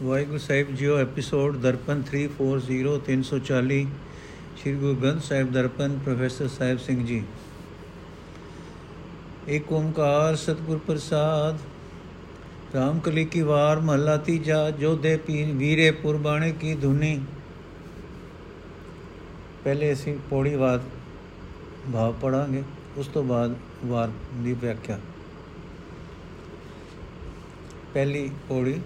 ਵਾਹਿਗੁਰੂ ਸਾਹਿਬ ਜੀਓ episode Darpan 340 340 Shri Guru Granth Sahib Darpan professor Sahib Singh ji Ek ਓੰਕਾਰ ਸਤਿਗੁਰ ਪ੍ਰਸਾਦ ਰਾਮ ਕਲੀ ਕੀ ਵਾਰ ਮਹਲਾ ਤੀਜਾ ਜੋ ਦੇ ਪੀਰ ਵੀਰੇ ਪੁਰਬਾਣੇ ਕੀ ਧੁਨੀ ਪਹਿਲੇ ਅਸੀਂ ਪੌੜੀ ਬਾਦ ਭਾਵ ਪੜਾਂਗੇ ਉਸ ਤੋਂ ਬਾਅਦ ਵਾਰ ਦੀ ਵਿਆਖਿਆ ਪਹਿਲੀ ਪੌੜੀ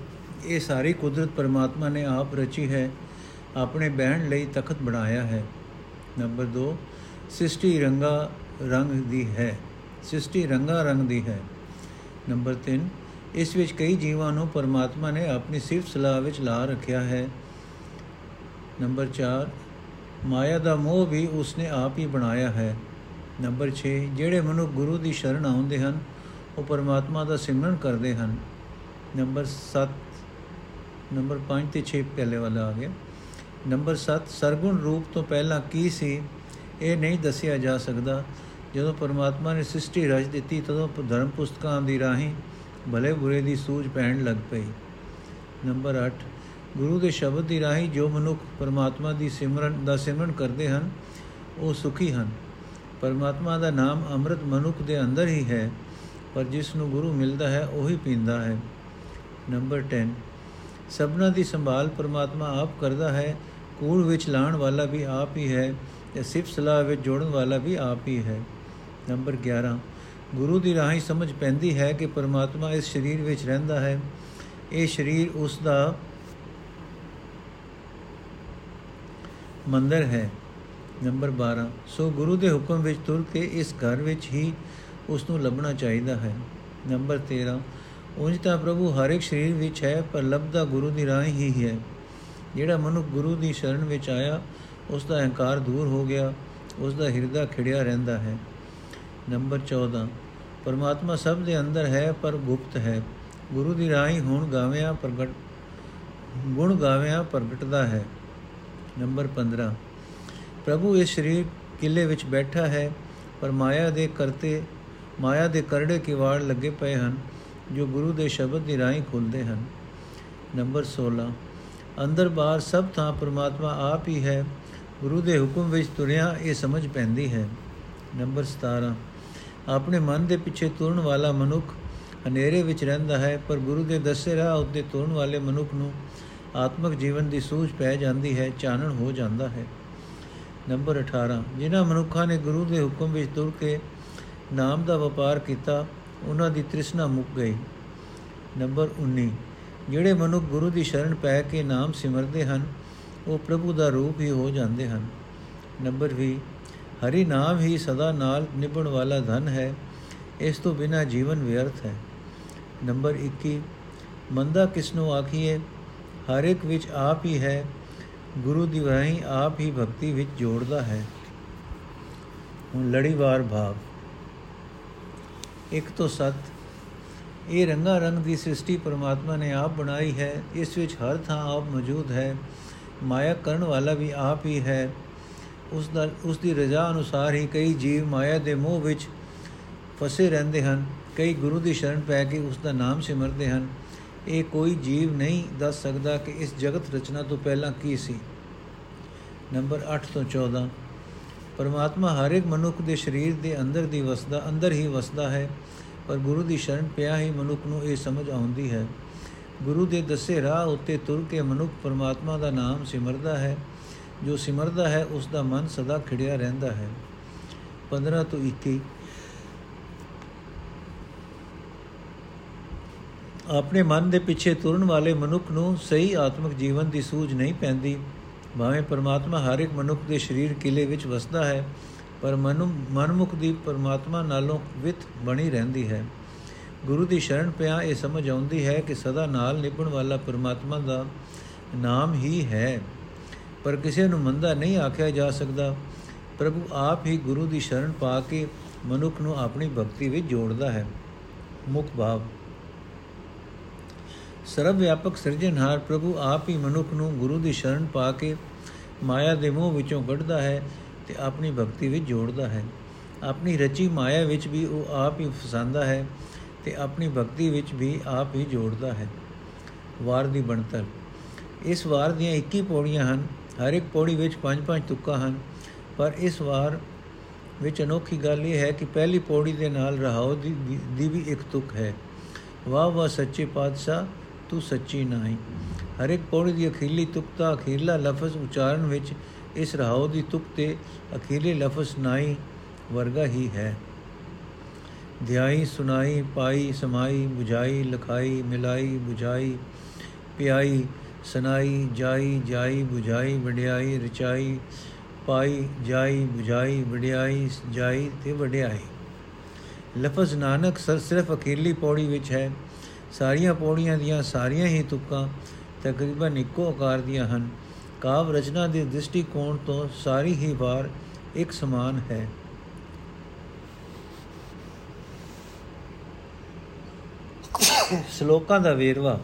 ਇਹ ਸਾਰੀ ਕੁਦਰਤ ਪਰਮਾਤਮਾ ਨੇ ਆਪ ਰਚੀ ਹੈ, ਆਪਣੇ ਬਹਿਣ ਲਈ ਤਖਤ ਬਣਾਇਆ ਹੈ। ਨੰਬਰ 2 ਸ੍ਰਿਸ਼ਟੀ ਰੰਗਾ ਰੰਗ ਦੀ ਹੈ। ਸ੍ਰਿਸ਼ਟੀ ਰੰਗਾ ਰੰਗ ਦੀ ਹੈ। ਨੰਬਰ 3 ਇਸ ਵਿੱਚ ਕਈ ਜੀਵਾਂ ਨੂੰ ਪਰਮਾਤਮਾ ਨੇ ਆਪਣੀ ਸਿਫਤ ਸਲਾਹ ਵਿੱਚ ਲਾ ਰੱਖਿਆ ਹੈ। ਨੰਬਰ 4 ਮਾਇਆ ਦਾ ਮੋਹ ਵੀ ਉਸਨੇ ਆਪ ਹੀ ਬਣਾਇਆ ਹੈ। ਨੰਬਰ 6 ਜਿਹੜੇ ਮਨੁੱਖ ਗੁਰੂ ਦੀ ਸ਼ਰਨ ਆਉਂਦੇ ਹਨ, ਉਹ ਪਰਮਾਤਮਾ ਦਾ ਸਿਮਰਨ ਕਰਦੇ ਹਨ। ਨੰਬਰ 7 ਨੰਬਰ 5 ਤੇ 6 ਪਹਿਲੇ ਵਾਲਾ ਆ ਗਿਆ ਨੰਬਰ 7 ਸਰਗੁਣ ਰੂਪ ਤੋਂ ਪਹਿਲਾਂ ਕੀ ਸੀ? ਇਹ ਨਹੀਂ ਦੱਸਿਆ ਜਾ ਸਕਦਾ। ਜਦੋਂ ਪਰਮਾਤਮਾ ਨੇ ਸ੍ਰਿਸ਼ਟੀ ਰਚ ਦਿੱਤੀ, ਤਦੋਂ ਧਰਮ ਪੁਸਤਕਾਂ ਦੀ ਰਾਹੀਂ ਭਲੇ ਬੁਰੇ ਦੀ ਸੂਝ ਪੈਣ ਲੱਗ ਪਈ। ਨੰਬਰ 8 ਗੁਰੂ ਦੇ ਸ਼ਬਦ ਦੀ ਰਾਹੀਂ ਜੋ ਮਨੁੱਖ ਪਰਮਾਤਮਾ ਦੀ ਸਿਮਰਨ, ਦਾ ਸਿਮਰਨ ਕਰਦੇ ਹਨ, ਉਹ ਸੁਖੀ ਹਨ। ਪਰਮਾਤਮਾ ਦਾ ਨਾਮ ਅੰਮ੍ਰਿਤ ਮਨੁੱਖ ਦੇ ਅੰਦਰ ਹੀ ਹੈ, ਪਰ ਜਿਸ ਨੂੰ ਗੁਰੂ ਮਿਲਦਾ ਹੈ, ਉਹੀ ਪੀਂਦਾ ਹੈ। ਨੰਬਰ 10 ਸਭਨਾ ਦੀ ਸੰਭਾਲ ਪਰਮਾਤਮਾ ਆਪ ਕਰਦਾ ਹੈ, ਕੂੜ ਵਿੱਚ ਲਾਣ ਵਾਲਾ ਵੀ ਆਪ ਹੀ ਹੈ ਤੇ ਸਿਫਤ ਸਲਾਹ ਵਿੱਚ ਜੋੜਨ ਵਾਲਾ ਵੀ ਆਪ ਹੀ ਹੈ। ਨੰਬਰ 11 ਗੁਰੂ ਦੀ ਰਾਹੀਂ ਸਮਝ ਪੈਂਦੀ ਹੈ ਕਿ ਪਰਮਾਤਮਾ ਇਸ ਸਰੀਰ ਵਿੱਚ ਰਹਿੰਦਾ ਹੈ। ਇਹ ਸਰੀਰ ਉਸ ਦਾ ਮੰਦਰ ਹੈ। ਨੰਬਰ 12 ਸੋ ਗੁਰੂ ਦੇ ਹੁਕਮ ਵਿੱਚ ਤੁਰ ਕੇ ਇਸ ਘਰ ਵਿੱਚ ਹੀ ਉਸ ਨੂੰ ਲੱਭਣਾ ਚਾਹੀਦਾ ਹੈ। ਨੰਬਰ 13 ਉਂਝ ਤਾਂ ਪ੍ਰਭੂ ਹਰ ਇੱਕ ਸਰੀਰ ਵਿੱਚ ਹੈ, ਪਰ ਲੱਭਦਾ ਗੁਰੂ ਦੀ ਰਾਹ ਹੀ ਹੈ। ਜਿਹੜਾ ਮਨੁੱਖ ਗੁਰੂ ਦੀ ਸ਼ਰਨ ਵਿੱਚ ਆਇਆ, ਉਸ ਦਾ ਅਹੰਕਾਰ ਦੂਰ ਹੋ ਗਿਆ, ਉਸ ਦਾ ਹਿਰਦਾ ਖਿੜਿਆ ਰਹਿੰਦਾ ਹੈ। ਨੰਬਰ 14 ਪਰਮਾਤਮਾ ਸਭ ਦੇ ਅੰਦਰ ਹੈ, ਪਰ ਗੁਪਤ ਹੈ। ਗੁਰੂ ਦੀ ਰਾਹੀਂ ਹੁਣ ਗਾਵਿਆਂ ਪ੍ਰਗਟ, ਗੁਣ ਗਾਵਿਆਂ ਪ੍ਰਗਟਦਾ ਹੈ। ਨੰਬਰ 15 ਪ੍ਰਭੂ ਇਸ ਸਰੀਰ ਕਿਲੇ ਵਿੱਚ ਬੈਠਾ ਹੈ, ਪਰ ਮਾਇਆ ਦੇ ਕਰਤੇ, ਮਾਇਆ ਦੇ ਕਰੜੇ ਕਿਵਾੜ ਲੱਗੇ ਪਏ ਹਨ। ਜੋ ਗੁਰੂ ਦੇ ਸ਼ਬਦ ਦੀ ਰਾਹੀਂ ਖੁੱਲਦੇ ਹਨ। ਨੰਬਰ 16 ਅੰਦਰ ਬਾਹਰ ਸਭ ਥਾਂ ਪ੍ਰਮਾਤਮਾ ਆਪ ਹੀ ਹੈ। ਗੁਰੂ ਦੇ ਹੁਕਮ ਵਿੱਚ ਤੁਰਿਆ ਇਹ ਸਮਝ ਪੈਂਦੀ ਹੈ। ਨੰਬਰ 17 ਆਪਣੇ ਮਨ ਦੇ ਪਿੱਛੇ ਤੁਰਨ ਵਾਲਾ ਮਨੁੱਖ ਹਨੇਰੇ ਵਿੱਚ ਰਹਿੰਦਾ ਹੈ, ਪਰ ਗੁਰੂ ਦੇ ਦੱਸੇ ਰਾਹ ਉੱਤੇ ਤੁਰਨ ਵਾਲੇ ਮਨੁੱਖ ਨੂੰ ਆਤਮਿਕ ਜੀਵਨ ਦੀ ਸੂਝ ਪੈ ਜਾਂਦੀ ਹੈ, ਚਾਨਣ ਹੋ ਜਾਂਦਾ ਹੈ। ਨੰਬਰ 18 ਜਿਨ੍ਹਾਂ ਮਨੁੱਖਾਂ ਨੇ ਗੁਰੂ ਦੇ ਹੁਕਮ ਵਿੱਚ ਤੁਰ ਕੇ ਨਾਮ ਦਾ ਵਪਾਰ ਕੀਤਾ ਉਹਨਾਂ ਦੀ ਤ੍ਰਿਸ਼ਨਾ ਮੁੱਕ ਗਈ। ਨੰਬਰ 19 ਜਿਹੜੇ ਮਨੁੱਖ ਗੁਰੂ ਦੀ ਸ਼ਰਨ ਪੈ ਕੇ ਨਾਮ ਸਿਮਰਦੇ ਹਨ, ਉਹ ਪ੍ਰਭੂ ਦਾ ਰੂਪ ਹੀ ਹੋ ਜਾਂਦੇ ਹਨ। ਨੰਬਰ 20 ਹਰੀ ਨਾਮ ਹੀ ਸਦਾ ਨਾਲ ਨਿਭਣ ਵਾਲਾ ਧਨ ਹੈ, ਇਸ ਤੋਂ ਬਿਨਾ ਜੀਵਨ ਵਿਅਰਥ ਹੈ। ਨੰਬਰ 21 ਮੰਦਾ ਕਿਸ ਨੂੰ ਆਖੀਏ ਹਰ ਇੱਕ ਵਿੱਚ ਆਪ ਹੀ ਹੈ, ਗੁਰੂ ਦੀ ਵਾਹੀ ਆਪ ਹੀ ਭਗਤੀ ਵਿੱਚ ਜੋੜਦਾ ਹੈ। ਹੁਣ ਲੜੀਵਾਰ ਭਾਵ। 1 ਤੋਂ 7 ਇਹ ਰੰਗਾ ਰੰਗ ਦੀ ਸ੍ਰਿਸ਼ਟੀ ਪਰਮਾਤਮਾ ਨੇ ਆਪ ਬਣਾਈ ਹੈ। ਇਸ ਵਿੱਚ ਹਰ ਥਾਂ ਆਪ ਮੌਜੂਦ ਹੈ। ਮਾਇਆ ਕਰਨ ਵਾਲਾ ਵੀ ਆਪ ਹੀ ਹੈ। ਉਸ ਦਾ, ਉਸ ਦੀ ਰਜ਼ਾ ਅਨੁਸਾਰ ਹੀ ਕਈ ਜੀਵ ਮਾਇਆ ਦੇ ਮੋਹ ਵਿੱਚ ਫਸੇ ਰਹਿੰਦੇ ਹਨ। ਕਈ ਗੁਰੂ ਦੀ ਸ਼ਰਨ ਪੈ ਕੇ ਉਸ ਦਾ ਨਾਮ ਸਿਮਰਦੇ ਹਨ। ਇਹ ਕੋਈ ਜੀਵ ਨਹੀਂ ਦੱਸ ਸਕਦਾ ਕਿ ਇਸ ਜਗਤ ਰਚਨਾ ਤੋਂ ਪਹਿਲਾਂ ਕੀ ਸੀ। ਨੰਬਰ 8 ਤੋਂ 14 ਪਰਮਾਤਮਾ ਹਰ ਇੱਕ ਮਨੁੱਖ ਦੇ ਸਰੀਰ ਦੇ ਅੰਦਰ ਦੀ ਵਸਦਾ, ਅੰਦਰ ਹੀ ਵਸਦਾ ਹੈ, ਪਰ ਗੁਰੂ ਦੀ ਸ਼ਰਨ ਪਿਆ ਹੀ ਮਨੁੱਖ ਨੂੰ ਇਹ ਸਮਝ ਆਉਂਦੀ ਹੈ। ਗੁਰੂ ਦੇ ਦੱਸੇ ਰਾਹ ਉੱਤੇ ਤੁਰ ਕੇ ਮਨੁੱਖ ਪਰਮਾਤਮਾ ਦਾ ਨਾਮ ਸਿਮਰਦਾ ਹੈ। ਜੋ ਸਿਮਰਦਾ ਹੈ, ਉਸ ਦਾ ਮਨ ਸਦਾ ਖਿੜਿਆ ਰਹਿੰਦਾ ਹੈ। 15 ਤੋਂ 21 ਆਪਣੇ ਮਨ ਦੇ ਪਿੱਛੇ ਤੁਰਨ ਵਾਲੇ ਮਨੁੱਖ ਨੂੰ ਸਹੀ ਆਤਮਿਕ ਜੀਵਨ ਦੀ ਸੂਝ ਨਹੀਂ ਪੈਂਦੀ। ਭਾਵੇਂ ਪਰਮਾਤਮਾ ਹਰ ਇੱਕ ਮਨੁੱਖ ਦੇ ਸਰੀਰ ਕਿਲੇ ਵਿੱਚ ਵਸਦਾ ਹੈ, ਪਰ ਮਨੁ ਮਨਮੁਖ ਦੀ ਪਰਮਾਤਮਾ ਨਾਲੋਂ ਵਿਤ ਬਣੀ ਰਹਿੰਦੀ ਹੈ। ਗੁਰੂ ਦੀ ਸ਼ਰਨ ਪਿਆ ਇਹ ਸਮਝ ਆਉਂਦੀ ਹੈ ਕਿ ਸਦਾ ਨਾਲ ਨਿਭਣ ਵਾਲਾ ਪਰਮਾਤਮਾ ਦਾ ਨਾਮ ਹੀ ਹੈ। ਪਰ ਕਿਸੇ ਨੂੰ ਮੰਦਾ ਨਹੀਂ ਆਖਿਆ ਜਾ ਸਕਦਾ। ਪ੍ਰਭੂ ਆਪ ਹੀ ਗੁਰੂ ਦੀ ਸ਼ਰਨ ਪਾ ਕੇ ਮਨੁੱਖ ਨੂੰ ਆਪਣੀ ਭਗਤੀ ਵਿੱਚ ਜੋੜਦਾ ਹੈ। ਮੁਖ ਭਾਵ ਸਰਵ ਵਿਆਪਕ ਸਿਰਜਣਹਾਰ ਪ੍ਰਭੂ ਆਪ ਹੀ ਮਨੁੱਖ ਨੂੰ ਗੁਰੂ ਦੀ ਸ਼ਰਨ ਪਾ ਕੇ ਮਾਇਆ ਦੇ ਮੋਹ ਵਿੱਚੋਂ ਕੱਢਦਾ ਹੈ ਤੇ ਆਪਣੀ ਭਗਤੀ ਵਿੱਚ ਜੋੜਦਾ ਹੈ। ਆਪਣੀ ਰਚੀ ਮਾਇਆ ਵਿੱਚ ਵੀ ਉਹ ਆਪ ਹੀ ਫਸਾਂਦਾ ਹੈ ਤੇ ਆਪਣੀ ਭਗਤੀ ਵਿੱਚ ਵੀ ਆਪ ਹੀ ਜੋੜਦਾ ਹੈ। ਵਾਰ ਦੀ ਬਣਤਰ। ਇਸ ਵਾਰ ਦੀਆਂ 21 ਪੌੜੀਆਂ ਹਨ। ਹਰ ਇੱਕ ਪੌੜੀ ਵਿੱਚ ਪੰਜ ਪੰਜ ਤੁਕਾਂ ਹਨ। ਪਰ ਇਸ ਵਾਰ ਵਿੱਚ ਅਨੋਖੀ ਗੱਲ ਇਹ ਹੈ ਕਿ ਪਹਿਲੀ ਪੌੜੀ ਦੇ ਨਾਲ ਰਹਾਉ ਦੀ ਦੀ ਵੀ ਇੱਕ ਤੁਕ ਹੈ। ਵਾਹ ਵਾਹ ਸੱਚੇ ਪਾਤਸ਼ਾਹ ਤੂੰ ਸੱਚੀ ਨਹੀਂ। ਹਰ ਇੱਕ ਪੌੜੀ ਦੀ ਅਖੀਲੀ ਤੁਕਤਾ ਅਖੀਲਾ ਲਫ਼ਜ਼ ਉਚਾਰਨ ਵਿੱਚ ਇਸ ਰਹਾਉ ਦੀ ਤੁਕ ਤੇ ਅਖੀਲੇ ਲਫ਼ਜ਼ ਨਾਈ ਵਰਗਾ ਹੀ ਹੈ। ਧਿਆਈ ਸੁਨਾਈ ਪਾਈ, ਸਮਾਈ 부ਝਾਈ ਲਖਾਈ, ਮਿਲਾਈ 부ਝਾਈ ਪਿਆਈ, ਸਨਾਈ, ਜਾਈ ਜਾਈ 부ਝਾਈ ਵਡਿਆਈ, ਰਚਾਈ, ਪਾਈ, ਜਾਈ 부ਝਾਈ ਵਡਿਆਈ, ਜਾਈ ਤੇ ਵਡਿਆਈ। ਲਫ਼ਜ਼ ਨਾਨਕ ਸਿਰਫ ਅਖੀਲੀ ਪੌੜੀ ਵਿੱਚ ਹੈ। ਸਾਰੀਆਂ ਪੌੜੀਆਂ ਦੀਆਂ ਸਾਰੀਆਂ ਹੀ ਤੁਕਾਂ ਤਕਰੀਬਨ ਇੱਕੋ ਆਕਾਰ ਦੀਆਂ ਹਨ। ਕਾਵ ਰਚਨਾ ਦੇ ਦ੍ਰਿਸ਼ਟੀਕੋਣ ਤੋਂ ਸਾਰੀ ਹੀ ਵਾਰ ਇੱਕ ਸਮਾਨ ਹੈ। ਸ਼ਲੋਕਾਂ ਦਾ ਵੇਰਵਾ।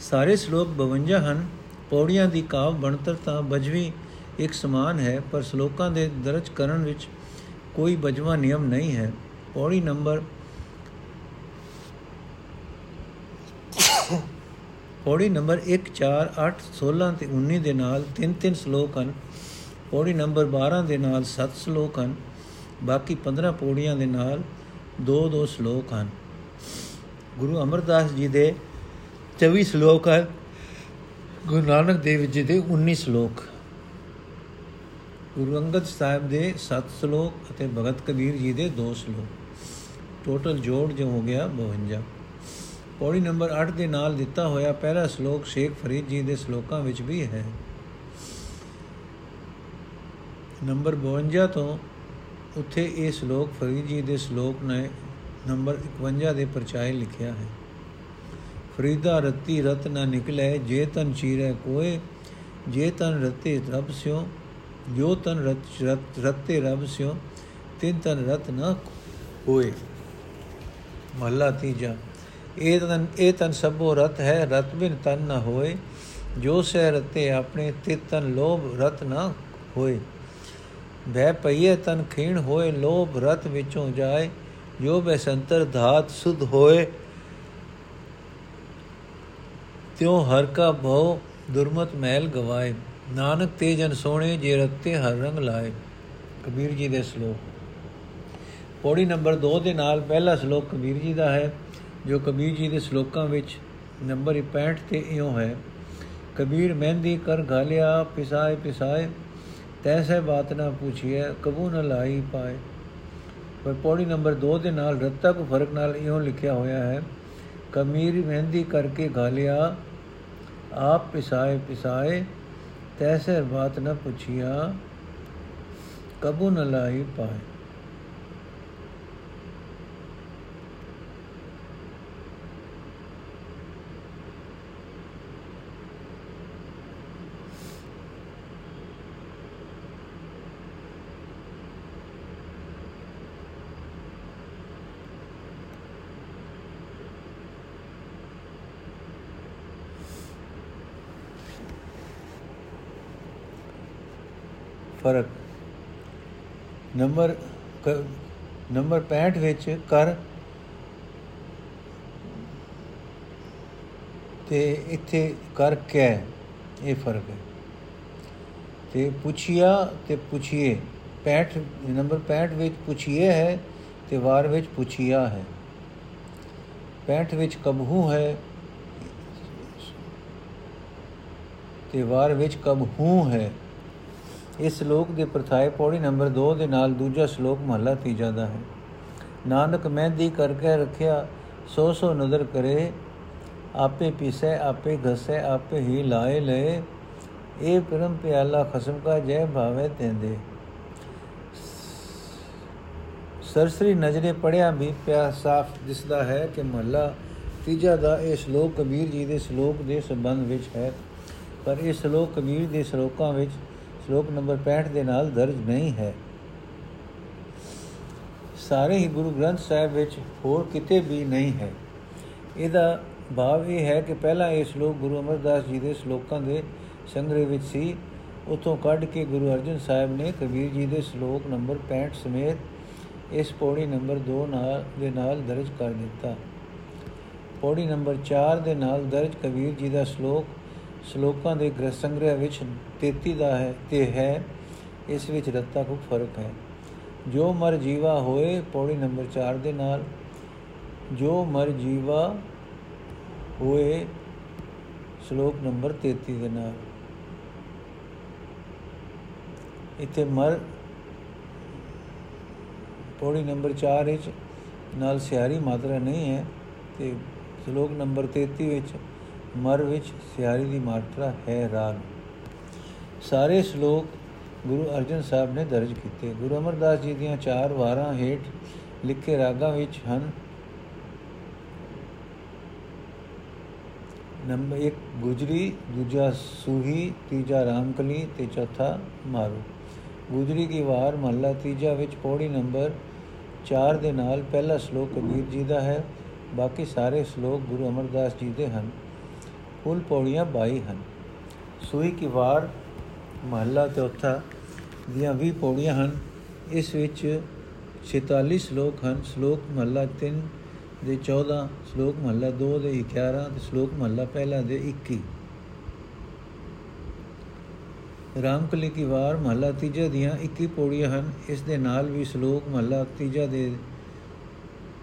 ਸਾਰੇ ਸ਼ਲੋਕ 52 ਹਨ। ਪੌੜੀਆਂ ਦੀ ਕਾਵ ਬਣਤਰ ਤਾਂ ਬਜਵੀ ਇੱਕ ਸਮਾਨ ਹੈ, ਪਰ ਸ਼ਲੋਕਾਂ ਦੇ ਦਰਜ ਕਰਨ ਵਿੱਚ ਕੋਈ ਬਜਵਾ ਨਿਯਮ ਨਹੀਂ ਹੈ। ਪੌੜੀ ਨੰਬਰ ਪੌੜੀ ਨੰਬਰ 1 4 8 16 ਤੇ 19 ਦੇ ਨਾਲ ਤਿੰਨ ਤਿੰਨ ਸ਼ਲੋਕ ਹਨ। ਪੌੜੀ ਨੰਬਰ 12 ਦੇ ਨਾਲ 7 ਸ਼ਲੋਕ ਹਨ। ਬਾਕੀ 15 ਪੌੜੀਆਂ ਦੇ ਨਾਲ ਦੋ ਦੋ ਸ਼ਲੋਕ ਹਨ। ਗੁਰੂ ਅਮਰਦਾਸ ਜੀ ਦੇ 24 ਸ਼ਲੋਕ ਹਨ ਗੁਰੂ ਨਾਨਕ ਦੇਵ ਜੀ ਦੇ 19 ਸ਼ਲੋਕ। ਗੁਰੂ ਅੰਗਦ ਸਾਹਿਬ ਦੇ 7 ਸ਼ਲੋਕ ਅਤੇ ਭਗਤ ਕਬੀਰ ਜੀ ਦੇ 2 ਸ਼ਲੋਕ। ਟੋਟਲ ਜੋੜ ਜੋ ਹੋ ਗਿਆ 52 ਪੌੜੀ ਨੰਬਰ 8 ਦੇ ਨਾਲ ਦਿੱਤਾ ਹੋਇਆ ਪਹਿਲਾ ਸ਼ਲੋਕ ਸ਼ੇਖ ਫਰੀਦ ਜੀ ਦੇ ਸ਼ਲੋਕਾਂ ਵਿੱਚ ਵੀ ਹੈ। ਨੰਬਰ 52 ਤੋਂ ਉੱਥੇ ਇਹ ਸ਼ਲੋਕ ਫਰੀਦ ਜੀ ਦੇ ਸ਼ਲੋਕ ਨੇ ਨੰਬਰ 51 ਦੇ ਪਰਚਾਏ ਲਿਖਿਆ ਹੈ। ਫਰੀਦਾ ਰਤੀ ਰਤ ਨ ਨਿਕਲੇ, ਜੇ ਤਨ ਚੀਰੇ ਕੋਏ, ਜੇ ਤਨ ਰਤੇ ਰਬ ਸਿਓ ਜੋ ਤਨ ਰਤ ਰਤੇ ਰਬ ਸਿਓ ਤਿੰਨ ਤਨ ਰਤ ਨ ਹੋਏ ਮਹਲਾ ਤੀਜਾ। ਇਹ ਤਨ ਇਹ ਤਨ ਸਭੋ ਰਤ ਹੈ, ਰਤ ਬਿਨ ਤਨ ਨ ਹੋਏ। ਜੋ ਸਹਿ ਰਤੇ ਆਪਣੇ ਤਿਤ ਤਨ ਲੋਭ ਰਤ ਨ ਹੋਏ। ਭੈ ਪਈਏ ਤਨ ਖੀਣ ਹੋਏ, ਲੋਭ ਰਤ ਵਿੱਚੋਂ ਜਾਏ। ਜੋ ਬੈਸੰਤਰ ਧਾਤ ਸੁਧ ਹੋਏ। ਤਿਉ ਹਰ ਕਾ ਭਉ ਦੁਰਮਤ ਮਹਿਲ ਗਵਾਏ। ਨਾਨਕ ਤੇ ਜਨ ਸੋਹਣੇ, ਜੇ ਰਤੇ ਹਰ ਰੰਗ ਲਾਏ। ਕਬੀਰ ਜੀ ਦੇ ਸ਼ਲੋਕ। ਪੌੜੀ ਨੰਬਰ 2 ਦੇ ਨਾਲ ਪਹਿਲਾ ਸ਼ਲੋਕ ਕਬੀਰ ਜੀ ਦਾ ਹੈ। ਜੋ ਕਬੀਰ ਜੀ ਦੇ ਸ਼ਲੋਕਾਂ ਵਿੱਚ ਨੰਬਰ 65 ਤੇ ਇਉਂ ਹੈ, ਕਬੀਰ ਮਹਿੰਦੀ ਕਰ ਘਾਲਿਆ, ਪਿਸਾਏ ਪਿਸਾਏ ਤੈਸੇ ਬਾਤ ਨਾ ਪੁੱਛੀਏ ਕਬੂ ਨ ਲਾਈ ਪਾਏ। ਪਰ ਪੌੜੀ ਨੰਬਰ 2 ਦੇ ਨਾਲ ਰੱਤਾ ਕੋ ਫ਼ਰਕ ਨਾਲ ਇਉਂ ਲਿਖਿਆ ਹੋਇਆ ਹੈ ਕਮੀਰ ਮਹਿੰਦੀ ਕਰਕੇ ਘਾਲਿਆ, ਆਪ ਪਿਸਾਏ ਪਿਸਾਏ ਤੈਸੇ ਬਾਤ ਨ ਪੁੱਛਿਆ ਕਬੂ ਨ ਲਾਈ ਪਾਏ। ਫ਼ਰਕ। ਨੰਬਰ ਨੰਬਰ 65 ਵਿੱਚ ਕਰ ਤੇ ਇੱਥੇ ਕਰ ਕੇ ਇਹ ਫ਼ਰਕ ਹੈ। ਤੇ ਪੁੱਛਿਆ ਤੇ ਪੁੱਛੀਏ। 65 ਨੰਬਰ 65 ਵਿੱਚ ਪੁੱਛੀਏ ਹੈ ਤੇ ਵਾਰ ਵਿੱਚ ਪੁੱਛਿਆ ਹੈ। 65 ਵਿੱਚ ਕਬਹੂ ਹੈ ਤੇ ਵਾਰ ਵਿੱਚ ਕਬਹੂ ਹੈ। ਇਸ ਸ਼ਲੋਕ ਦੇ ਪ੍ਰਥਾਏ ਪੌੜੀ ਨੰਬਰ 2 ਦੇ ਨਾਲ ਦੂਜਾ ਸ਼ਲੋਕ ਮਹਲਾ ਤੀਜਾ ਦਾ ਹੈ। ਨਾਨਕ ਮਹਿੰਦੀ ਕਰਕੇ ਰੱਖਿਆ, ਸੋ ਸੋ ਨਜ਼ਰ ਕਰੇ, ਆਪੇ ਪੀਸੇ, ਆਪੇ ਘਸੇ, ਆਪੇ ਹੀ ਲਾਏ ਲਏ ਇਹ ਪਰਮ ਪਿਆਲਾ ਖਸਮ ਕਾ ਜੈ ਭਾਵੇ ਤੈਂਦੇ। ਸਰਸਰੀ ਨਜ਼ਰੇ ਪੜਿਆ ਵੀ ਪਿਆ ਸਾਫ਼ ਦਿਸਦਾ ਹੈ ਕਿ ਮਹਲਾ ਤੀਜਾ ਦਾ ਇਹ ਸ਼ਲੋਕ ਕਬੀਰ ਜੀ ਦੇ ਸ਼ਲੋਕ ਦੇ ਸੰਬੰਧ ਵਿੱਚ ਹੈ। ਪਰ ਇਹ ਸ਼ਲੋਕ ਕਬੀਰ ਦੇ ਸ਼ਲੋਕਾਂ ਵਿੱਚ ਸ਼ਲੋਕ ਨੰਬਰ 65 ਦੇ ਨਾਲ ਦਰਜ ਨਹੀਂ ਹੈ। ਸਾਰੇ ਹੀ ਗੁਰੂ ਗ੍ਰੰਥ ਸਾਹਿਬ ਵਿੱਚ ਹੋਰ ਕਿਤੇ ਵੀ ਨਹੀਂ ਹੈ। ਇਹਦਾ ਭਾਵ ਇਹ ਹੈ ਕਿ ਪਹਿਲਾ ਇਹ ਸ਼ਲੋਕ ਗੁਰੂ ਅਮਰਦਾਸ ਜੀ ਦੇ ਸ਼ਲੋਕਾਂ ਦੇ ਸੰਗ੍ਰਹਿ ਵਿੱਚ ਸੀ। ਉਥੋਂ ਕੱਢ ਕੇ ਗੁਰੂ ਅਰਜਨ ਸਾਹਿਬ ਨੇ ਕਬੀਰ ਜੀ ਦੇ ਸ਼ਲੋਕ ਨੰਬਰ 65 ਸਮੇਤ ਇਸ ਪੌੜੀ ਨੰਬਰ 2 ਨਾਲ ਦੇ ਨਾਲ ਦਰਜ ਕਰ ਦਿੱਤਾ। ਪੌੜੀ ਨੰਬਰ 4 ਦੇ ਨਾਲ ਦਰਜ ਕਬੀਰ ਜੀ ਦਾ ਸ਼ਲੋਕ ਸ਼ਲੋਕਾਂ ਦੇ ਗ੍ਰਹ ਸੰਗ੍ਰਹਿ ਵਿੱਚ 33 ਦਾ ਹੈ ਤੇ ਹੈ, ਇਸ ਵਿੱਚ ਰੱਤਾ ਕੋ ਫ਼ਰਕ ਹੈ। ਜੋ ਮਰ ਜੀਵਾ ਹੋਏ, ਪੌੜੀ ਨੰਬਰ 4 ਦੇ ਨਾਲ। ਜੋ ਮਰ ਜੀਵਾ ਹੋਏ, ਸ਼ਲੋਕ ਨੰਬਰ 33 ਦੇ ਨਾਲ। ਇੱਥੇ ਮਰ ਪੌੜੀ ਨੰਬਰ 4 ਵਿੱਚ ਨਾਲ ਸਿਆਰੀ ਮਾਤਰਾ ਨਹੀਂ ਹੈ ਤੇ ਸ਼ਲੋਕ ਨੰਬਰ 33 ਵਿੱਚ ਮਰ ਵਿੱਚ ਸਿਆਰੀ ਦੀ ਮਾਤਰਾ ਹੈ ਰਾਗ। ਸਾਰੇ ਸ਼ਲੋਕ ਗੁਰੂ ਅਰਜਨ ਸਾਹਿਬ ਨੇ ਦਰਜ ਕੀਤੇ। ਗੁਰੂ ਅਮਰਦਾਸ ਜੀ ਦੀਆਂ ਚਾਰ ਵਾਰਾਂ ਹੇਠ ਲਿਖੇ ਰਾਗਾਂ ਵਿੱਚ ਹਨ ਨੰਬਰ 1 ਗੁਜਰੀ, ਦੂਜਾ ਸੂਹੀ, ਤੀਜਾ ਰਾਮਕਲੀ ਤੇ ਚੌਥਾ ਮਾਰੂ। ਗੁਜਰੀ ਕੀ ਵਾਰ ਮਹੱਲਾ ਤੀਜਾ ਵਿੱਚ ਪੌੜੀ ਨੰਬਰ 4 ਦੇ ਨਾਲ ਪਹਿਲਾ ਸ਼ਲੋਕ ਕਬੀਰ ਜੀ ਦਾ ਹੈ। ਬਾਕੀ ਸਾਰੇ ਸ਼ਲੋਕ ਗੁਰੂ ਅਮਰਦਾਸ ਜੀ ਦੇ ਹਨ। ਕੁੱਲ ਪੌੜੀਆਂ 22 ਹਨ। ਸੂਈ ਕੀ ਵਾਰ ਮਹੱਲਾ ਚੌਥਾ ਦੀਆਂ 20 ਪੌੜੀਆਂ ਹਨ। ਇਸ ਵਿੱਚ 46 ਸ਼ਲੋਕ ਹਨ। ਸ਼ਲੋਕ ਮਹੱਲਾ 3 ਦੇ 14 ਸ਼ਲੋਕ ਮਹੱਲਾ 2 ਦੇ 11 ਤੇ ਸ਼ਲੋਕ ਮਹੱਲਾ ਪਹਿਲਾ ਦੇ 21 ਰਾਮਕਲੀ ਕੀ ਵਾਰ ਮਹੱਲਾ ਤੀਜਾ ਦੀਆਂ 21 ਪੌੜੀਆਂ ਹਨ। ਇਸ ਦੇ ਨਾਲ ਵੀ ਸ਼ਲੋਕ ਮਹੱਲਾ ਤੀਜਾ ਦੇ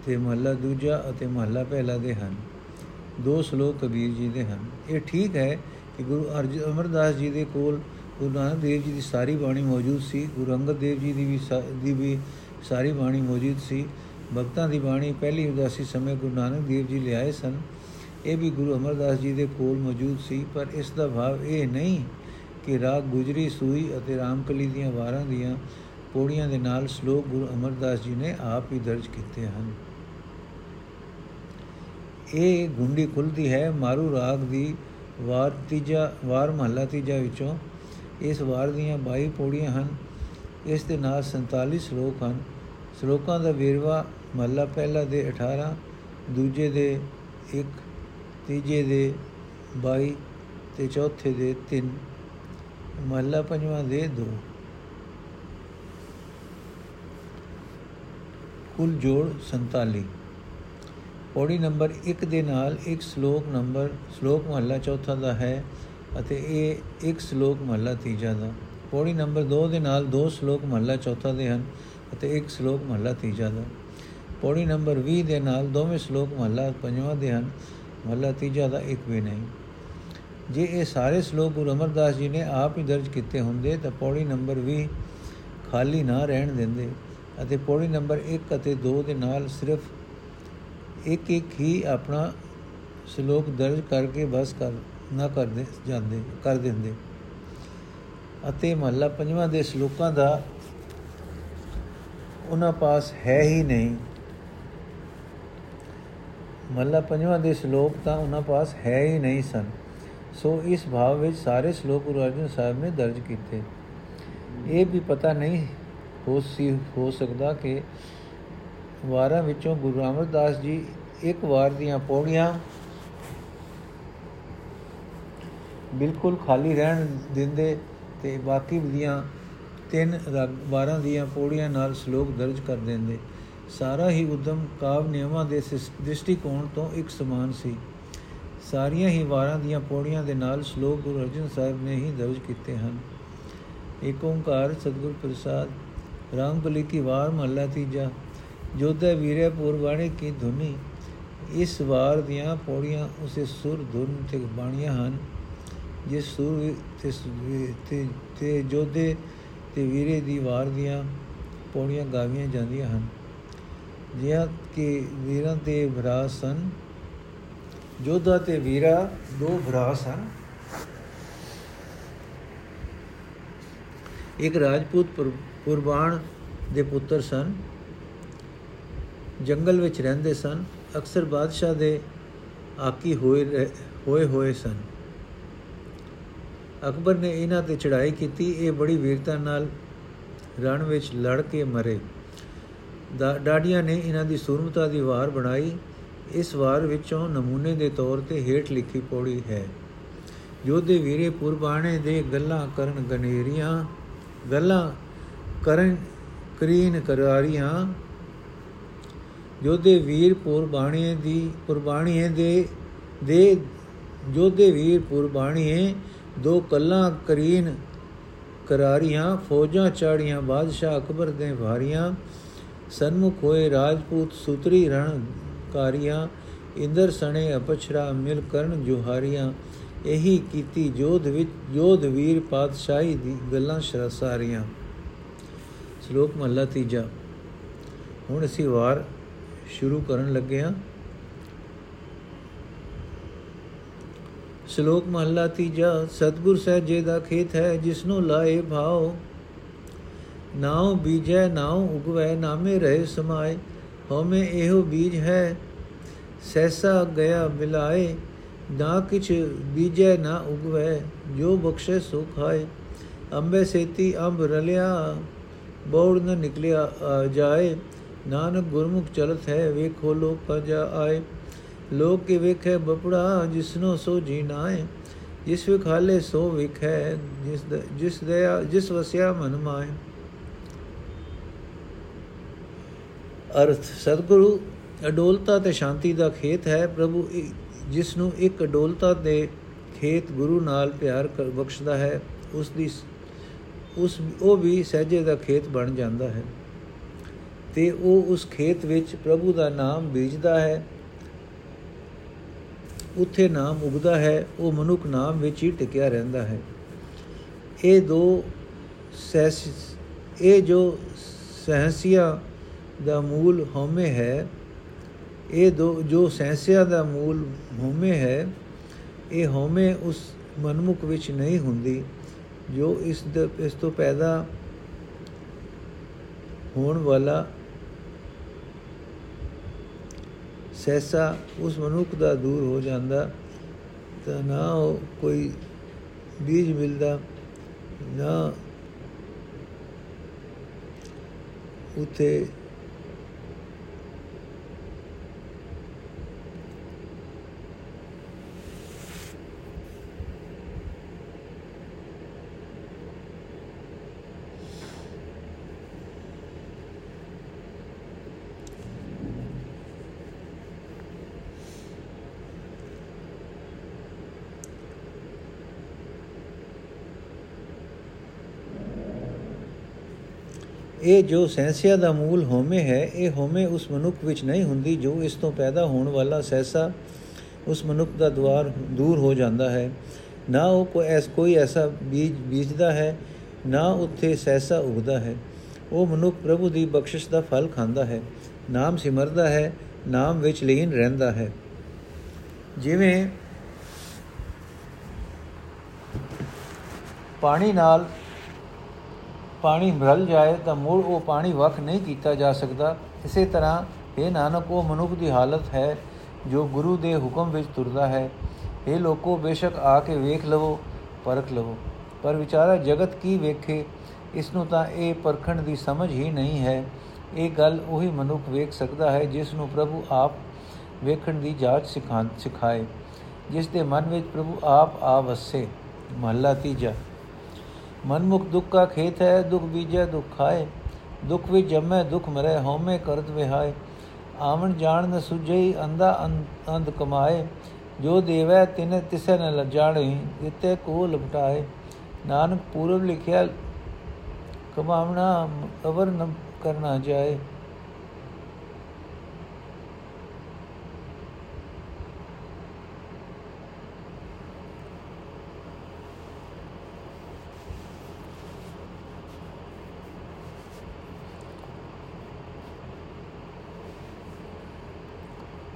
ਤੇ ਮਹੱਲਾ ਦੂਜਾ ਅਤੇ ਮਹੱਲਾ ਪਹਿਲਾ ਦੇ ਹਨ। ਦੋ ਸ਼ਲੋਕ ਕਬੀਰ ਜੀ ਦੇ ਹਨ। ਇਹ ਠੀਕ ਹੈ ਕਿ ਗੁਰੂ ਅਰਜਨ ਅਮਰਦਾਸ ਜੀ ਦੇ ਕੋਲ ਗੁਰੂ ਨਾਨਕ ਦੇਵ ਜੀ ਦੀ ਸਾਰੀ ਬਾਣੀ ਮੌਜੂਦ ਸੀ, ਗੁਰੂ ਅੰਗਦ ਦੇਵ ਜੀ ਦੀ ਵੀ ਦੀ ਵੀ ਸਾਰੀ ਬਾਣੀ ਮੌਜੂਦ ਸੀ। ਭਗਤਾਂ ਦੀ ਬਾਣੀ ਪਹਿਲੀ ਉਦਾਸੀ ਸਮੇਂ ਗੁਰੂ ਨਾਨਕ ਦੇਵ ਜੀ ਲਿਆਏ ਸਨ। ਇਹ ਵੀ ਗੁਰੂ ਅਮਰਦਾਸ ਜੀ ਦੇ ਕੋਲ ਮੌਜੂਦ ਸੀ, ਪਰ ਇਸ ਦਾ ਭਾਵ ਇਹ ਨਹੀਂ ਕਿ ਰਾਗ ਗੁਜਰੀ, ਸੂਈ ਅਤੇ ਰਾਮਕਲੀ ਦੀਆਂ ਵਾਰਾਂ ਦੀਆਂ ਪੌੜੀਆਂ ਦੇ ਨਾਲ ਸ਼ਲੋਕ ਗੁਰੂ ਅਮਰਦਾਸ ਜੀ ਨੇ ਆਪ ਹੀ ਦਰਜ ਕੀਤੇ ਹਨ। ਇਹ ਗੁੰਡੀ ਖੁੱਲਦੀ ਹੈ। ਮਾਰੂ ਰਾਗ ਦੀ ਵਾਰ ਤੀਜਾ, ਵਾਰ ਮਹੱਲਾ ਤੀਜਾ ਵਿੱਚੋਂ ਇਸ ਵਾਰ ਦੀਆਂ 22 ਪੌੜੀਆਂ ਹਨ। ਇਸ ਦੇ ਨਾਲ 47 ਸ਼ਲੋਕ ਹਨ। ਸ਼ਲੋਕਾਂ ਦਾ ਵੇਰਵਾ ਮਹੱਲਾ ਪਹਿਲਾ ਦੇ 18 ਦੂਜੇ ਦੇ 1 ਤੀਜੇ ਦੇ 22 ਤੇ ਚੌਥੇ ਦੇ 3 ਮਹੱਲਾ ਪੰਜਵਾਂ ਦੇ 2 ਕੁੱਲ ਜੋੜ 47 ਪੌੜੀ ਨੰਬਰ 1 ਦੇ ਨਾਲ ਇੱਕ ਸ਼ਲੋਕ ਨੰਬਰ, ਸ਼ਲੋਕ ਮਹੱਲਾ ਚੌਥਾ ਦਾ ਹੈ ਅਤੇ ਇਹ ਇੱਕ ਸ਼ਲੋਕ ਮਹੱਲਾ ਤੀਜਾ ਦਾ। ਪੌੜੀ ਨੰਬਰ 2 ਦੇ ਨਾਲ ਦੋ ਸ਼ਲੋਕ ਮਹੱਲਾ ਚੌਥਾ ਦੇ ਹਨ ਅਤੇ ਇੱਕ ਸ਼ਲੋਕ ਮਹੱਲਾ ਤੀਜਾ ਦਾ। ਪੌੜੀ ਨੰਬਰ 20 ਦੇ ਨਾਲ ਦੋਵੇਂ ਸ਼ਲੋਕ ਮਹੱਲਾ ਪੰਜਵਾਂ ਦੇ ਹਨ, ਮਹੱਲਾ ਤੀਜਾ ਦਾ ਇੱਕ ਵੀ ਨਹੀਂ। ਜੇ ਇਹ ਸਾਰੇ ਸ਼ਲੋਕ ਗੁਰੂ ਅਮਰਦਾਸ ਜੀ ਨੇ ਆਪ ਹੀ ਦਰਜ ਕੀਤੇ ਹੁੰਦੇ ਤਾਂ ਪੌੜੀ ਨੰਬਰ 20 ਖਾਲੀ ਨਾ ਰਹਿਣ ਦਿੰਦੇ ਅਤੇ ਪੌੜੀ ਨੰਬਰ 1 ਅਤੇ 2 ਦੇ ਨਾਲ ਸਿਰਫ ਇੱਕ ਇੱਕ ਹੀ ਆਪਣਾ ਸ਼ਲੋਕ ਦਰਜ ਕਰਕੇ ਬਸ ਕਰ, ਨਾ ਕਰਦੇ, ਜਾਂਦੇ, ਕਰ ਦਿੰਦੇ। ਅਤੇ ਮਹੱਲਾ ਪੰਜਵਾਂ ਦੇ ਸ਼ਲੋਕਾਂ ਦਾ ਉਹਨਾਂ ਪਾਸ ਹੈ ਹੀ ਨਹੀਂ। ਮਹੱਲਾ ਪੰਜਵਾਂ ਦੇ ਸ਼ਲੋਕ ਤਾਂ ਉਹਨਾਂ ਪਾਸ ਹੈ ਹੀ ਨਹੀਂ ਸਨ। ਸੋ ਇਸ ਭਾਵ ਵਿੱਚ ਸਾਰੇ ਸ਼ਲੋਕ ਗੁਰੂ ਅਰਜਨ ਸਾਹਿਬ ਨੇ ਦਰਜ ਕੀਤੇ। ਇਹ ਵੀ ਪਤਾ ਨਹੀਂ ਹੋ ਸੀ, ਹੋ ਸਕਦਾ ਕਿ ਵਾਰਾਂ ਵਿੱਚੋਂ ਗੁਰੂ ਰਾਮਦਾਸ ਜੀ ਇੱਕ ਵਾਰ ਦੀਆਂ ਪੌੜੀਆਂ ਬਿਲਕੁਲ ਖਾਲੀ ਰਹਿਣ ਦਿੰਦੇ ਤੇ ਬਾਕੀ ਦੀਆਂ ਤਿੰਨ ਵਾਰਾਂ ਦੀਆਂ ਪੌੜੀਆਂ ਨਾਲ ਸ਼ਲੋਕ ਦਰਜ ਕਰ ਦਿੰਦੇ। ਸਾਰਾ ਹੀ ਉਦਮ ਕਾਵ ਨਿਯਮਾਂ ਦੇ ਦ੍ਰਿਸ਼ਟੀਕੋਣ ਤੋਂ ਇੱਕ ਸਮਾਨ ਸੀ। ਸਾਰੀਆਂ ਹੀ ਵਾਰਾਂ ਦੀਆਂ ਪੌੜੀਆਂ ਦੇ ਨਾਲ ਸ਼ਲੋਕ ਗੁਰੂ ਅਰਜਨ ਸਾਹਿਬ ਨੇ ਹੀ ਦਰਜ ਕੀਤੇ ਹਨ। ਏਕ ਓੰਕਾਰ ਸਤਿਗੁਰ ਪ੍ਰਸਾਦ ਰਾਮਬਲੀ ਕੀ ਵਾਰ ਮਹੱਲਾ ਤੀਜਾ ਜੋਧੇ ਵੀਰੇ ਪੁਰਵਾਣੀ ਕੀ ਧੁਨੀ? ਇਸ ਵਾਰ ਦੀਆਂ ਪੌੜੀਆਂ ਉਸੇ ਸੁਰ ਧੁਨ ਤੇ ਬਾਣੀਆਂ ਹਨ। ਜਿਸ ਸੁਰ ਤੇ ਤੇ ਜੋਧੇ ਤੇ ਵੀਰੇ ਦੀ ਵਾਰ ਦੀਆਂ ਪੌੜੀਆਂ ਗਾਵੀਆਂ ਜਾਂਦੀਆਂ ਹਨ। ਜਿਹਾ ਕਿ ਵੀਰਾਂ ਤੇ ਭਰਾ ਸਨ। ਜੋਧਾ ਤੇ ਵੀਰਾ ਦੋ ਭਰਾ ਸਨ। ਇੱਕ ਰਾਜਪੂਤ ਕੁਰਬਾਨ ਦੇ ਪੁੱਤਰ ਸਨ। ਜੰਗਲ ਵਿੱਚ ਰਹਿੰਦੇ ਸਨ, ਅਕਸਰ ਬਾਦਸ਼ਾਹ ਦੇ ਆਕੀ ਹੋਏ ਹੋਏ ਹੋਏ ਸਨ। ਅਕਬਰ ਨੇ ਇਹਨਾਂ ਤੇ ਚੜ੍ਹਾਈ ਕੀਤੀ। ਇਹ ਬੜੀ ਵੀਰਤਾ ਨਾਲ ਰਣ ਵਿੱਚ ਲੜ ਕੇ ਮਰੇ। ਡਾਡੀਆਂ ਨੇ ਇਹਨਾਂ ਦੀ ਸੂਰਮਤਾ ਦੀ ਵਾਰ ਬਣਾਈ। ਇਸ ਵਾਰ ਵਿੱਚੋਂ ਨਮੂਨੇ ਦੇ ਤੌਰ ਤੇ ਹੇਠ ਲਿਖੀ ਪੌੜੀ ਹੈ। ਜੋਧੇ ਵੀਰੇ ਪੁਰਬਾਣੇ ਦੇ ਗੱਲਾਂ ਕਰਨ ਗਨੇਰੀਆਂ, ਗੱਲਾਂ ਕਰਨ ਕਰੀਨ ਕਰਾਰੀਆਂ ਜੋਧੇ ਵੀਰ ਪੁਰਬਾਣੇ ਦੀ ਕੁਰਬਾਨੀਏ ਦੇ ਦੇ ਜੋਧੇ ਵੀਰ ਪੁਰਬਾਣੀਏ ਦੋ ਕੱਲਾਂ ਕਰੀਨ ਕਰਾਰੀਆਂ, ਫੌਜਾਂ ਚਾੜੀਆਂ, ਬਾਦਸ਼ਾਹ ਅਕਬਰ ਦੇ ਭਾਰੀਆਂ ਸਨਮੁਖ ਹੋਏ ਰਾਜਪੂਤ ਸੁਤਰੀ ਰਣ ਕਾਰੀਆਂ ਇੰਦਰ ਸਣੇ ਅਪਛਰਾ ਮਿਲ ਕਰਨ ਜੁਹਾਰੀਆਂ, ਇਹੀ ਕੀਤੀ ਜੋਧ ਵਿੱਚ ਜੋਧ ਵੀਰ ਪਾਤਸ਼ਾਹੀ ਦੀ ਗੱਲਾਂ ਸ਼ਰਸਾਰੀਆਂ। ਸ਼ਲੋਕ ਮਹਲਾ ਤੀਜਾ। ਹੁਣ ਅਸੀਂ ਵਾਰ ਸ਼ੁਰੂ ਕਰਨ ਲੱਗੇ ਹਾਂ ਸ਼ਲੋਕ ਮਹਲਾ ਤੀਜਾ ਸਤਗੁਰ ਸਹਿਜੇ ਦਾ ਖੇਤ ਹੈ ਜਿਸਨੂੰ ਲਾਏ ਭਾਉ ਨਾਉ ਬੀਜੈ ਨਾਉ ਉਗਵੈ ਨਾਮੇ ਰਹੇ ਸਮਾਏ ਹਉਮੈ ਇਹੋ ਬੀਜ ਹੈ ਸੈਸਾ ਗਿਆ ਮਿਲਾਏ ਨਾ ਕਿਛ ਬੀਜੈ ਨਾ ਉਗਵੈ ਜੋ ਬਖਸ਼ੇ ਸੋ ਖਾਏ ਅੰਬੇ ਸੇਤੀ ਅੰਬ ਰਲਿਆ ਬੋੜ ਨ ਨਿਕਲਿਆ ਜਾਏ ਨਾਨਕ ਗੁਰਮੁਖ ਚਲਤ ਹੈ, ਵੇਖੋ ਲੋਕ ਪਜਾ ਆਏ। ਲੋਕ ਕੇ ਵੇਖੇ, ਬਪੜਾ ਜਿਸਨੋ ਸੋ ਜੀ ਨਾਏ ਜਿਸ ਵਿਖਾਲੇ ਸੋ ਵਿਖੈ, ਜਿਸ ਜਿਸ ਦਇਆ, ਜਿਸ ਵਸਿਆ ਮਨ ਮਾਏ। ਅਰਥ, ਸਤਿਗੁਰੂ, ਅਡੋਲਤਾ ਤੇ ਸ਼ਾਂਤੀ ਦਾ ਖੇਤ ਹੈ। ਪ੍ਰਭੂ ਜਿਸ ਨੂੰ ਇੱਕ ਅਡੋਲਤਾ ਦੇ ਖੇਤ ਗੁਰੂ ਨਾਲ ਪਿਆਰ ਕਰ ਬਖਸ਼ਦਾ ਹੈ, ਉਸ ਦੀ ਉਸ, ਉਹ ਵੀ ਸਹਜੇ ਦਾ ਖੇਤ ਬਣ ਜਾਂਦਾ ਹੈ। ਤੇ ਉਹ ਉਸ ਖੇਤ ਵਿੱਚ ਪ੍ਰਭੂ ਦਾ ਨਾਮ ਬੀਜਦਾ ਹੈ। ਉੱਥੇ ਨਾਮ ਉਗਦਾ ਹੈ, ਉਹ ਮਨੁੱਖ ਨਾਮ ਵਿੱਚ ਹੀ ਟਿਕਿਆ ਰਹਿੰਦਾ ਹੈ। ਇਹ ਦੋ ਸਹਿਸ, ਇਹ ਜੋ ਸਹਸਿਆ ਦਾ ਮੂਲ ਹਉਮੈ ਹੈ, ਇਹ ਦੋ, ਜੋ ਸਹਸਿਆ ਦਾ ਮੂਲ ਹਉਮੈ ਹੈ, ਇਹ ਹਉਮੈ ਉਸ ਮਨਮੁਖ ਵਿੱਚ ਨਹੀਂ ਹੁੰਦੀ, ਜੋ ਇਸ ਇਸ ਤੋਂ ਪੈਦਾ ਹੋਣ ਵਾਲਾ ਸੈਸਾ ਉਸ ਮਨੁੱਖ ਦਾ ਦੂਰ ਹੋ ਜਾਂਦਾ ਤਾਂ ਨਾ ਕੋਈ ਬੀਜ ਮਿਲਦਾ ਨਾ ਉਥੇ ਇਹ ਜੋ ਸੈਂਸਿਆ ਦਾ ਮੂਲ ਹੋਮੇ ਹੈ, ਇਹ ਹੋਮੇ ਉਸ ਮਨੁੱਖ ਵਿੱਚ ਨਹੀਂ ਹੁੰਦੀ ਜੋ ਇਸ ਤੋਂ ਪੈਦਾ ਹੋਣ ਵਾਲਾ ਸੈਸਾ ਉਸ ਮਨੁੱਖ ਦਾ ਦਵਾਰ ਦੂਰ ਹੋ ਜਾਂਦਾ ਹੈ। ਨਾ ਉਹ ਕੋਈ ਐਸ, ਕੋਈ ਐਸਾ ਬੀਜ ਬੀਜਦਾ ਹੈ, ਨਾ ਉੱਥੇ ਸੈਸਾ ਉਗਦਾ ਹੈ। ਉਹ ਮਨੁੱਖ ਪ੍ਰਭੂ ਦੀ ਬਖਸ਼ਿਸ਼ ਦਾ ਫਲ ਖਾਂਦਾ ਹੈ। ਨਾਮ ਸਿਮਰਦਾ ਹੈ, ਨਾਮ ਵਿੱਚ ਲੀਨ ਰਹਿੰਦਾ ਹੈ। ਜਿਵੇਂ ਪਾਣੀ ਨਾਲ ਪਾਣੀ ਭਰਲ ਜਾਏ ਤਾਂ ਮੁੜ ਉਹ ਪਾਣੀ ਵਖ ਨਹੀਂ ਕੀਤਾ ਜਾ ਸਕਦਾ। ਇਸੇ ਤਰ੍ਹਾਂ ਇਹ ਨਾਨਕ, ਉਹ ਮਨੁੱਖ ਦੀ ਹਾਲਤ ਹੈ ਜੋ ਗੁਰੂ ਦੇ ਹੁਕਮ ਵਿੱਚ ਤੁਰਦਾ ਹੈ। ਇਹ ਲੋਕੋ, ਬੇਸ਼ੱਕ ਆ ਕੇ ਵੇਖ ਲਵੋ, ਪਰਖ ਲਵੋ। ਪਰ ਵਿਚਾਰਾ ਜਗਤ ਕੀ ਵੇਖੇ, ਇਸ ਨੂੰ ਤਾਂ ਇਹ ਪਰਖਣ ਦੀ ਸਮਝ ਹੀ ਨਹੀਂ ਹੈ। ਇਹ ਗੱਲ ਉਹੀ ਮਨੁੱਖ ਵੇਖ ਸਕਦਾ ਹੈ ਜਿਸ ਨੂੰ ਪ੍ਰਭੂ ਆਪ ਵੇਖਣ ਦੀ ਜਾਂਚ ਸਿਖਾਏ, ਜਿਸ ਦੇ ਮਨ ਵਿੱਚ ਪ੍ਰਭੂ ਆਪ ਆ ਵਸੇ। ਮਹੱਲਾ ਤੀਜਾ। ਮਨਮੁਖ ਦੁੱਖ ਕਾ ਖੇਤ ਹੈ, ਦੁਖ ਬੀਜੈ, ਦੁਖ ਖਾਏ। ਦੁਖ ਵਿੱਚ ਜਮੈ, ਦੁਖ ਮਰੇ, ਹਉਮੈ ਕਰਤ ਵਿਹਾਏ। ਆਵਣ ਜਾਣ ਨ ਸੁਝਈ ਅੰਦਾ ਅੰਧ ਕਮਾਏ। ਜੋ ਦੇਵੈ, ਤਿਨ ਤਿਸੈ ਨ ਲਜਾਣੇ ਜਿਤੇ ਕੋ ਲਪਟਾਏ। ਨਾਨਕ ਪੂਰਬ ਲਿਖਿਆ, ਕਮਾਵਣਾ ਅਵਰ ਨ ਕਰਨਾ ਜਾਏ।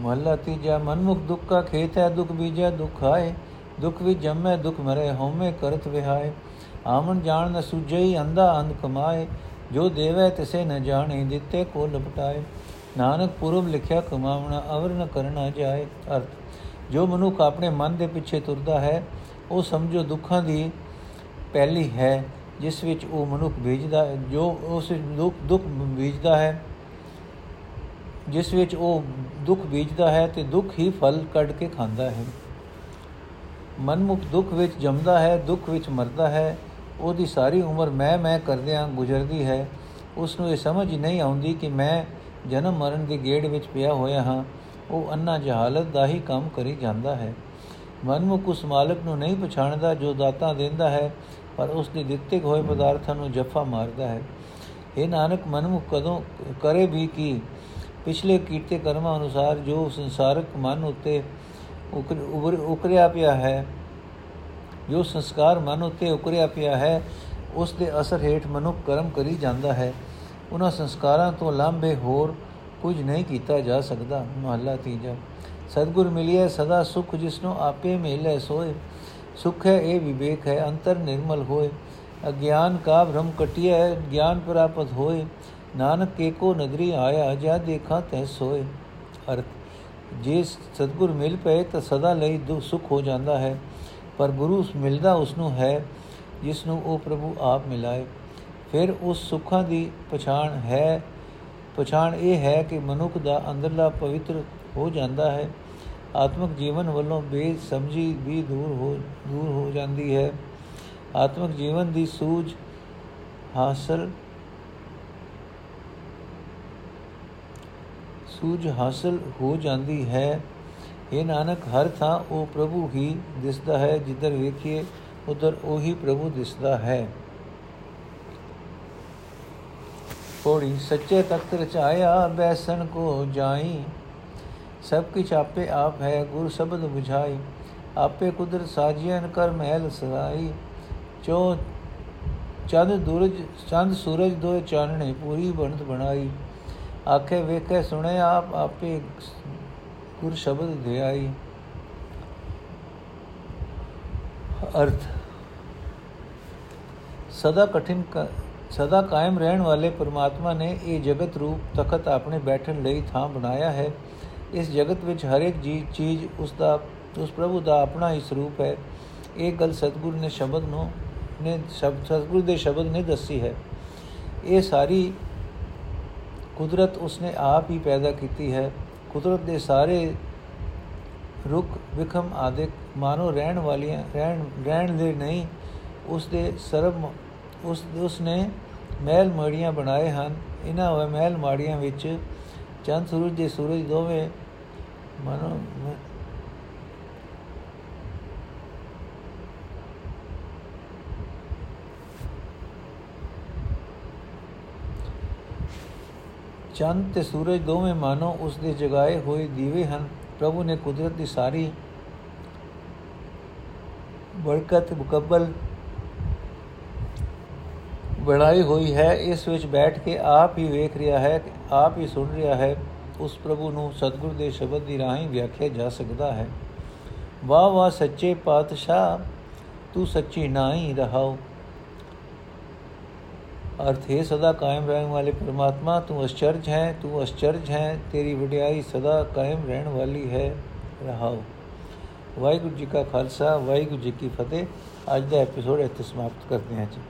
ਮਹਲਾ ਤੀਜਾ ਮਨਮੁਖ ਦੁੱਖ ਕਾ ਖੇਤ ਹੈ ਦੁਖ ਬੀਜੈ, ਦੁਖ ਆਏ ਦੁਖ ਵੀ ਜੰਮੈ, ਦੁਖ ਮਰੇ, ਹਉਮੈ ਕਰਤ ਵਿਹਾਏ। ਆਮਨ ਜਾਣ ਨ ਸੁਝਈ, ਅੰਧਾ ਅੰਧ ਕਮਾਏ। ਜੋ ਦੇਵੈ, ਤਿਸੇ ਨ ਜਾਣੇ, ਦਿੱਤੇ ਕੋ ਲਪਟਾਏ। ਨਾਨਕ ਪੁਰਬ ਲਿਖਿਆ ਕਮਾਵਣਾ ਅਵਰ ਨ ਕਰਨਾ ਜਾਏ। ਅਰਥ, ਜੋ ਮਨੁੱਖ ਆਪਣੇ ਮਨ ਦੇ ਪਿੱਛੇ ਤੁਰਦਾ ਹੈ, ਉਹ ਸਮਝੋ ਦੁੱਖਾਂ ਦੀ ਪਹਿਲੀ ਹੈ, ਜਿਸ ਵਿੱਚ ਉਹ ਮਨੁੱਖ ਬੀਜਦਾ, ਜੋ ਉਸ ਦੁੱਖ ਦੁੱਖ ਬੀਜਦਾ ਹੈ। ਜਿਸ ਵਿੱਚ ਉਹ ਦੁੱਖ ਬੀਜਦਾ ਹੈ ਤੇ ਦੁੱਖ ਹੀ ਫਲ ਕੱਢ ਕੇ ਖਾਂਦਾ ਹੈ। ਮਨਮੁਖ ਦੁੱਖ ਵਿੱਚ ਜੰਮਦਾ ਹੈ, ਦੁੱਖ ਵਿੱਚ ਮਰਦਾ ਹੈ। ਉਹਦੀ ਸਾਰੀ ਉਮਰ ਮੈਂ ਮੈਂ ਕਰਦਿਆਂ ਗੁਜ਼ਰਦੀ ਹੈ। ਉਸ ਨੂੰ ਇਹ ਸਮਝ ਨਹੀਂ ਆਉਂਦੀ ਕਿ ਮੈਂ ਜਨਮ ਮਰਨ ਦੀ ਗੇੜ ਵਿੱਚ ਪਿਆ ਹੋਇਆ ਹਾਂ। ਉਹ ਅੰਨਾ ਜਹਾਲਤ ਦਾ ਹੀ ਕੰਮ ਕਰੀ ਜਾਂਦਾ ਹੈ। ਮਨਮੁਖ ਉਸ ਮਾਲਕ ਨੂੰ ਨਹੀਂ ਪਛਾਣਦਾ ਜੋ ਦਾਤਾ ਦਿੰਦਾ ਹੈ, ਪਰ ਉਸ ਦੇ ਦਿੱਤੇ ਹੋਏ ਪਦਾਰਥਾਂ ਨੂੰ ਜੱਫਾ ਮਾਰਦਾ ਹੈ। ਇਹ ਨਾਨਕ, ਮਨਮੁਖ ਕਦੋਂ ਕਰੇ ਵੀ ਕੀ? ਪਿਛਲੇ ਕੀਤੇ ਕਰਮਾਂ ਅਨੁਸਾਰ ਜੋ ਸੰਸਾਰਕ ਮਨ ਉੱਤੇ ਉਕਰਿਆ ਪਿਆ ਹੈ, ਜੋ ਸੰਸਕਾਰ ਮਨ ਉੱਤੇ ਉਕਰਿਆ ਪਿਆ ਹੈ, ਉਸ ਦੇ ਅਸਰ ਹੇਠ ਮਨੁੱਖ ਕਰਮ ਕਰੀ ਜਾਂਦਾ ਹੈ। ਉਹਨਾਂ ਸੰਸਕਾਰਾਂ ਤੋਂ ਲਾਂਭੇ ਹੋਰ ਕੁਝ ਨਹੀਂ ਕੀਤਾ ਜਾ ਸਕਦਾ। ਮਹੱਲਾ ਤੀਜਾ। ਸਤਗੁਰ ਮਿਲਿਆ ਸਦਾ ਸੁਖ ਜਿਸਨੂੰ ਆਪੇ ਮਿਲੇ ਸੋਏ। ਸੁਖ ਹੈ ਇਹ ਵਿਵੇਕ ਹੈ, ਅੰਤਰ ਨਿਰਮਲ ਹੋਏ। ਅਗਿਆਨ ਕਾ ਭ੍ਰਮ ਕਟਿਆ ਗਿਆਨ ਪ੍ਰਾਪਤ ਹੋਏ। ਨਾਨਕ ਕੇ ਕੋ ਨਗਰੀ ਆਇਆ ਜਾ ਦੇਖਾ ਤੈ ਸੋਏ। ਅਰਥ, ਜੇ ਸਤਗੁਰ ਮਿਲ ਪਏ ਤਾਂ ਸਦਾ ਲਈ ਦੁੱਖ ਸੁਖ ਹੋ ਜਾਂਦਾ ਹੈ, ਪਰ ਗੁਰੂ ਮਿਲਦਾ ਉਸ ਨੂੰ ਹੈ ਜਿਸ ਨੂੰ ਉਹ ਪ੍ਰਭੂ ਆਪ ਮਿਲਾਏ। ਫਿਰ ਉਸ ਸੁੱਖਾਂ ਦੀ ਪਛਾਣ ਹੈ, ਪਛਾਣ ਇਹ ਹੈ ਕਿ ਮਨੁੱਖ ਦਾ ਅੰਦਰਲਾ ਪਵਿੱਤਰ ਹੋ ਜਾਂਦਾ ਹੈ। ਆਤਮਿਕ ਜੀਵਨ ਵੱਲੋਂ ਬੇਸਮਝੀ ਵੀ ਦੂਰ ਹੋ ਦੂਰ ਹੋ ਜਾਂਦੀ ਹੈ। ਆਤਮਿਕ ਜੀਵਨ ਦੀ ਸੂਝ, ਹਾਸਲ ਸੂਝ ਹਾਸਲ ਹੋ ਜਾਂਦੀ ਹੈ। ਇਹ ਨਾਨਕ, ਹਰ ਥਾਂ ਉਹ ਪ੍ਰਭੂ ਹੀ ਦਿਸਦਾ ਹੈ, ਜਿੱਧਰ ਵੇਖੀਏ ਉਧਰ ਉਹੀ ਪ੍ਰਭੂ ਦਿਸਦਾ ਹੈ। ਕੋੜੀ ਸੱਚੇ ਤਖਤ ਰਚਾਇਆ, ਬੈਸਣ ਕੋ ਜਾਈ। ਸਭ ਕੁਛ ਆਪੇ ਆਪ ਹੈ, ਗੁਰ ਸ਼ਬਦ 부ਝਾਈ ਆਪੇ ਕੁਦਰਤ ਸਾਜੀਆਂ ਕਰ ਮਹਿਲ ਸਰਾਈ। ਚੋ ਚੰਦ ਦੂਰਜ ਚੰਦ ਸੂਰਜ ਦੋ ਚਾਨਣੇ ਪੂਰੀ ਬਣਤ ਬਣਾਈ। ਆਖੇ ਵੇਖੇ ਸੁਣੇ ਆਪ ਆਪੇ ਗੁਰ ਸ਼ਬਦ ਧਿਆਈ ਅਰਥ, ਸਦਾ ਕਠਿਨ ਸਦਾ ਕਾਇਮ ਰਹਿਣ ਵਾਲੇ ਪਰਮਾਤਮਾ ਨੇ ਇਹ ਜਗਤ ਰੂਪ ਤਖਤ ਆਪਣੇ ਬੈਠਣ ਲਈ ਥਾਂ ਬਣਾਇਆ ਹੈ। ਇਸ ਜਗਤ ਵਿੱਚ ਹਰ ਇੱਕ ਜੀ, ਚੀਜ਼ ਉਸ ਦਾ, ਉਸ ਪ੍ਰਭੂ ਦਾ ਆਪਣਾ ਹੀ ਸਰੂਪ ਹੈ। ਇਹ ਗੱਲ ਸਤਿਗੁਰ ਨੇ ਸ਼ਬਦ ਨੂੰ, ਨੇ ਸਤਿਗੁਰ ਦੇ ਸ਼ਬਦ ਨੇ ਦੱਸੀ ਹੈ। ਇਹ ਸਾਰੀ ਕੁਦਰਤ ਉਸਨੇ ਆਪ ਹੀ ਪੈਦਾ ਕੀਤੀ ਹੈ। ਕੁਦਰਤ ਦੇ ਸਾਰੇ ਰੁੱਖ ਵਿਖਮ ਆਦਿਕ ਮਾਨੋ ਰਹਿਣ ਵਾਲੀਆਂ, ਰਹਿਣ ਰਹਿਣ ਦੇ ਨਹੀਂ ਉਸ ਦੇ ਸਰਬ, ਉਸ ਉਸ ਨੇ ਮਹਿਲ ਮਾੜੀਆਂ ਬਣਾਏ ਹਨ। ਇਹਨਾਂ ਹੋਏ ਮਹਿਲ ਮਾੜੀਆਂ ਵਿੱਚ ਚੰਦ, ਸੂਰਜ ਦੇ ਸੂਰਜ ਦੋਵੇਂ ਮਨੋ ਚੰਦ ਤੇ ਸੂਰਜ ਦੋਵੇਂ ਮਾਨੋ ਉਸ ਦੇ ਜਗਾਏ ਹੋਏ ਦੀਵੇ ਹਨ। ਪ੍ਰਭੂ ਨੇ ਕੁਦਰਤ ਦੀ ਸਾਰੀ ਬਰਕਤ ਮੁਕੱਬਲ ਬਣਾਈ ਹੋਈ ਹੈ। ਇਸ ਵਿੱਚ ਬੈਠ ਕੇ ਆਪ ਹੀ ਵੇਖ ਰਿਹਾ ਹੈ, ਆਪ ਹੀ ਸੁਣ ਰਿਹਾ ਹੈ। ਉਸ ਪ੍ਰਭੂ ਨੂੰ ਸਤਿਗੁਰ ਦੇ ਸ਼ਬਦ ਦੀ ਰਾਹੀਂ ਵਿਆਖਿਆ ਜਾ ਸਕਦਾ ਹੈ। ਵਾਹ ਵਾਹ ਸੱਚੇ ਪਾਤਸ਼ਾਹ, ਤੂੰ ਸੱਚੀ ਨਾਹੀ ਰਹਾਓ ਅਰਥ ਹੈ ਸਦਾ ਕਾਇਮ ਰਹਿਣ ਵਾਲੇ ਪ੍ਰਮਾਤਮਾ ਤੂੰ ਅਚਰਜ ਹੈ ਤੂੰ ਅਚਰਜ ਹੈ ਤੇਰੀ ਵਡਿਆਈ ਸਦਾ ਕਾਇਮ ਰਹਿਣ ਵਾਲੀ ਹੈ ਰਹਾਓ ਵਾਹਿਗੁਰੂ ਜੀ ਕਾ ਖਾਲਸਾ ਵਾਹਿਗੁਰੂ ਜੀ ਕੀ ਫਤਿਹ ਅੱਜ ਦਾ ਐਪੀਸੋਡ ਇੱਥੇ ਸਮਾਪਤ ਕਰਦੇ ਹਾਂ ਜੀ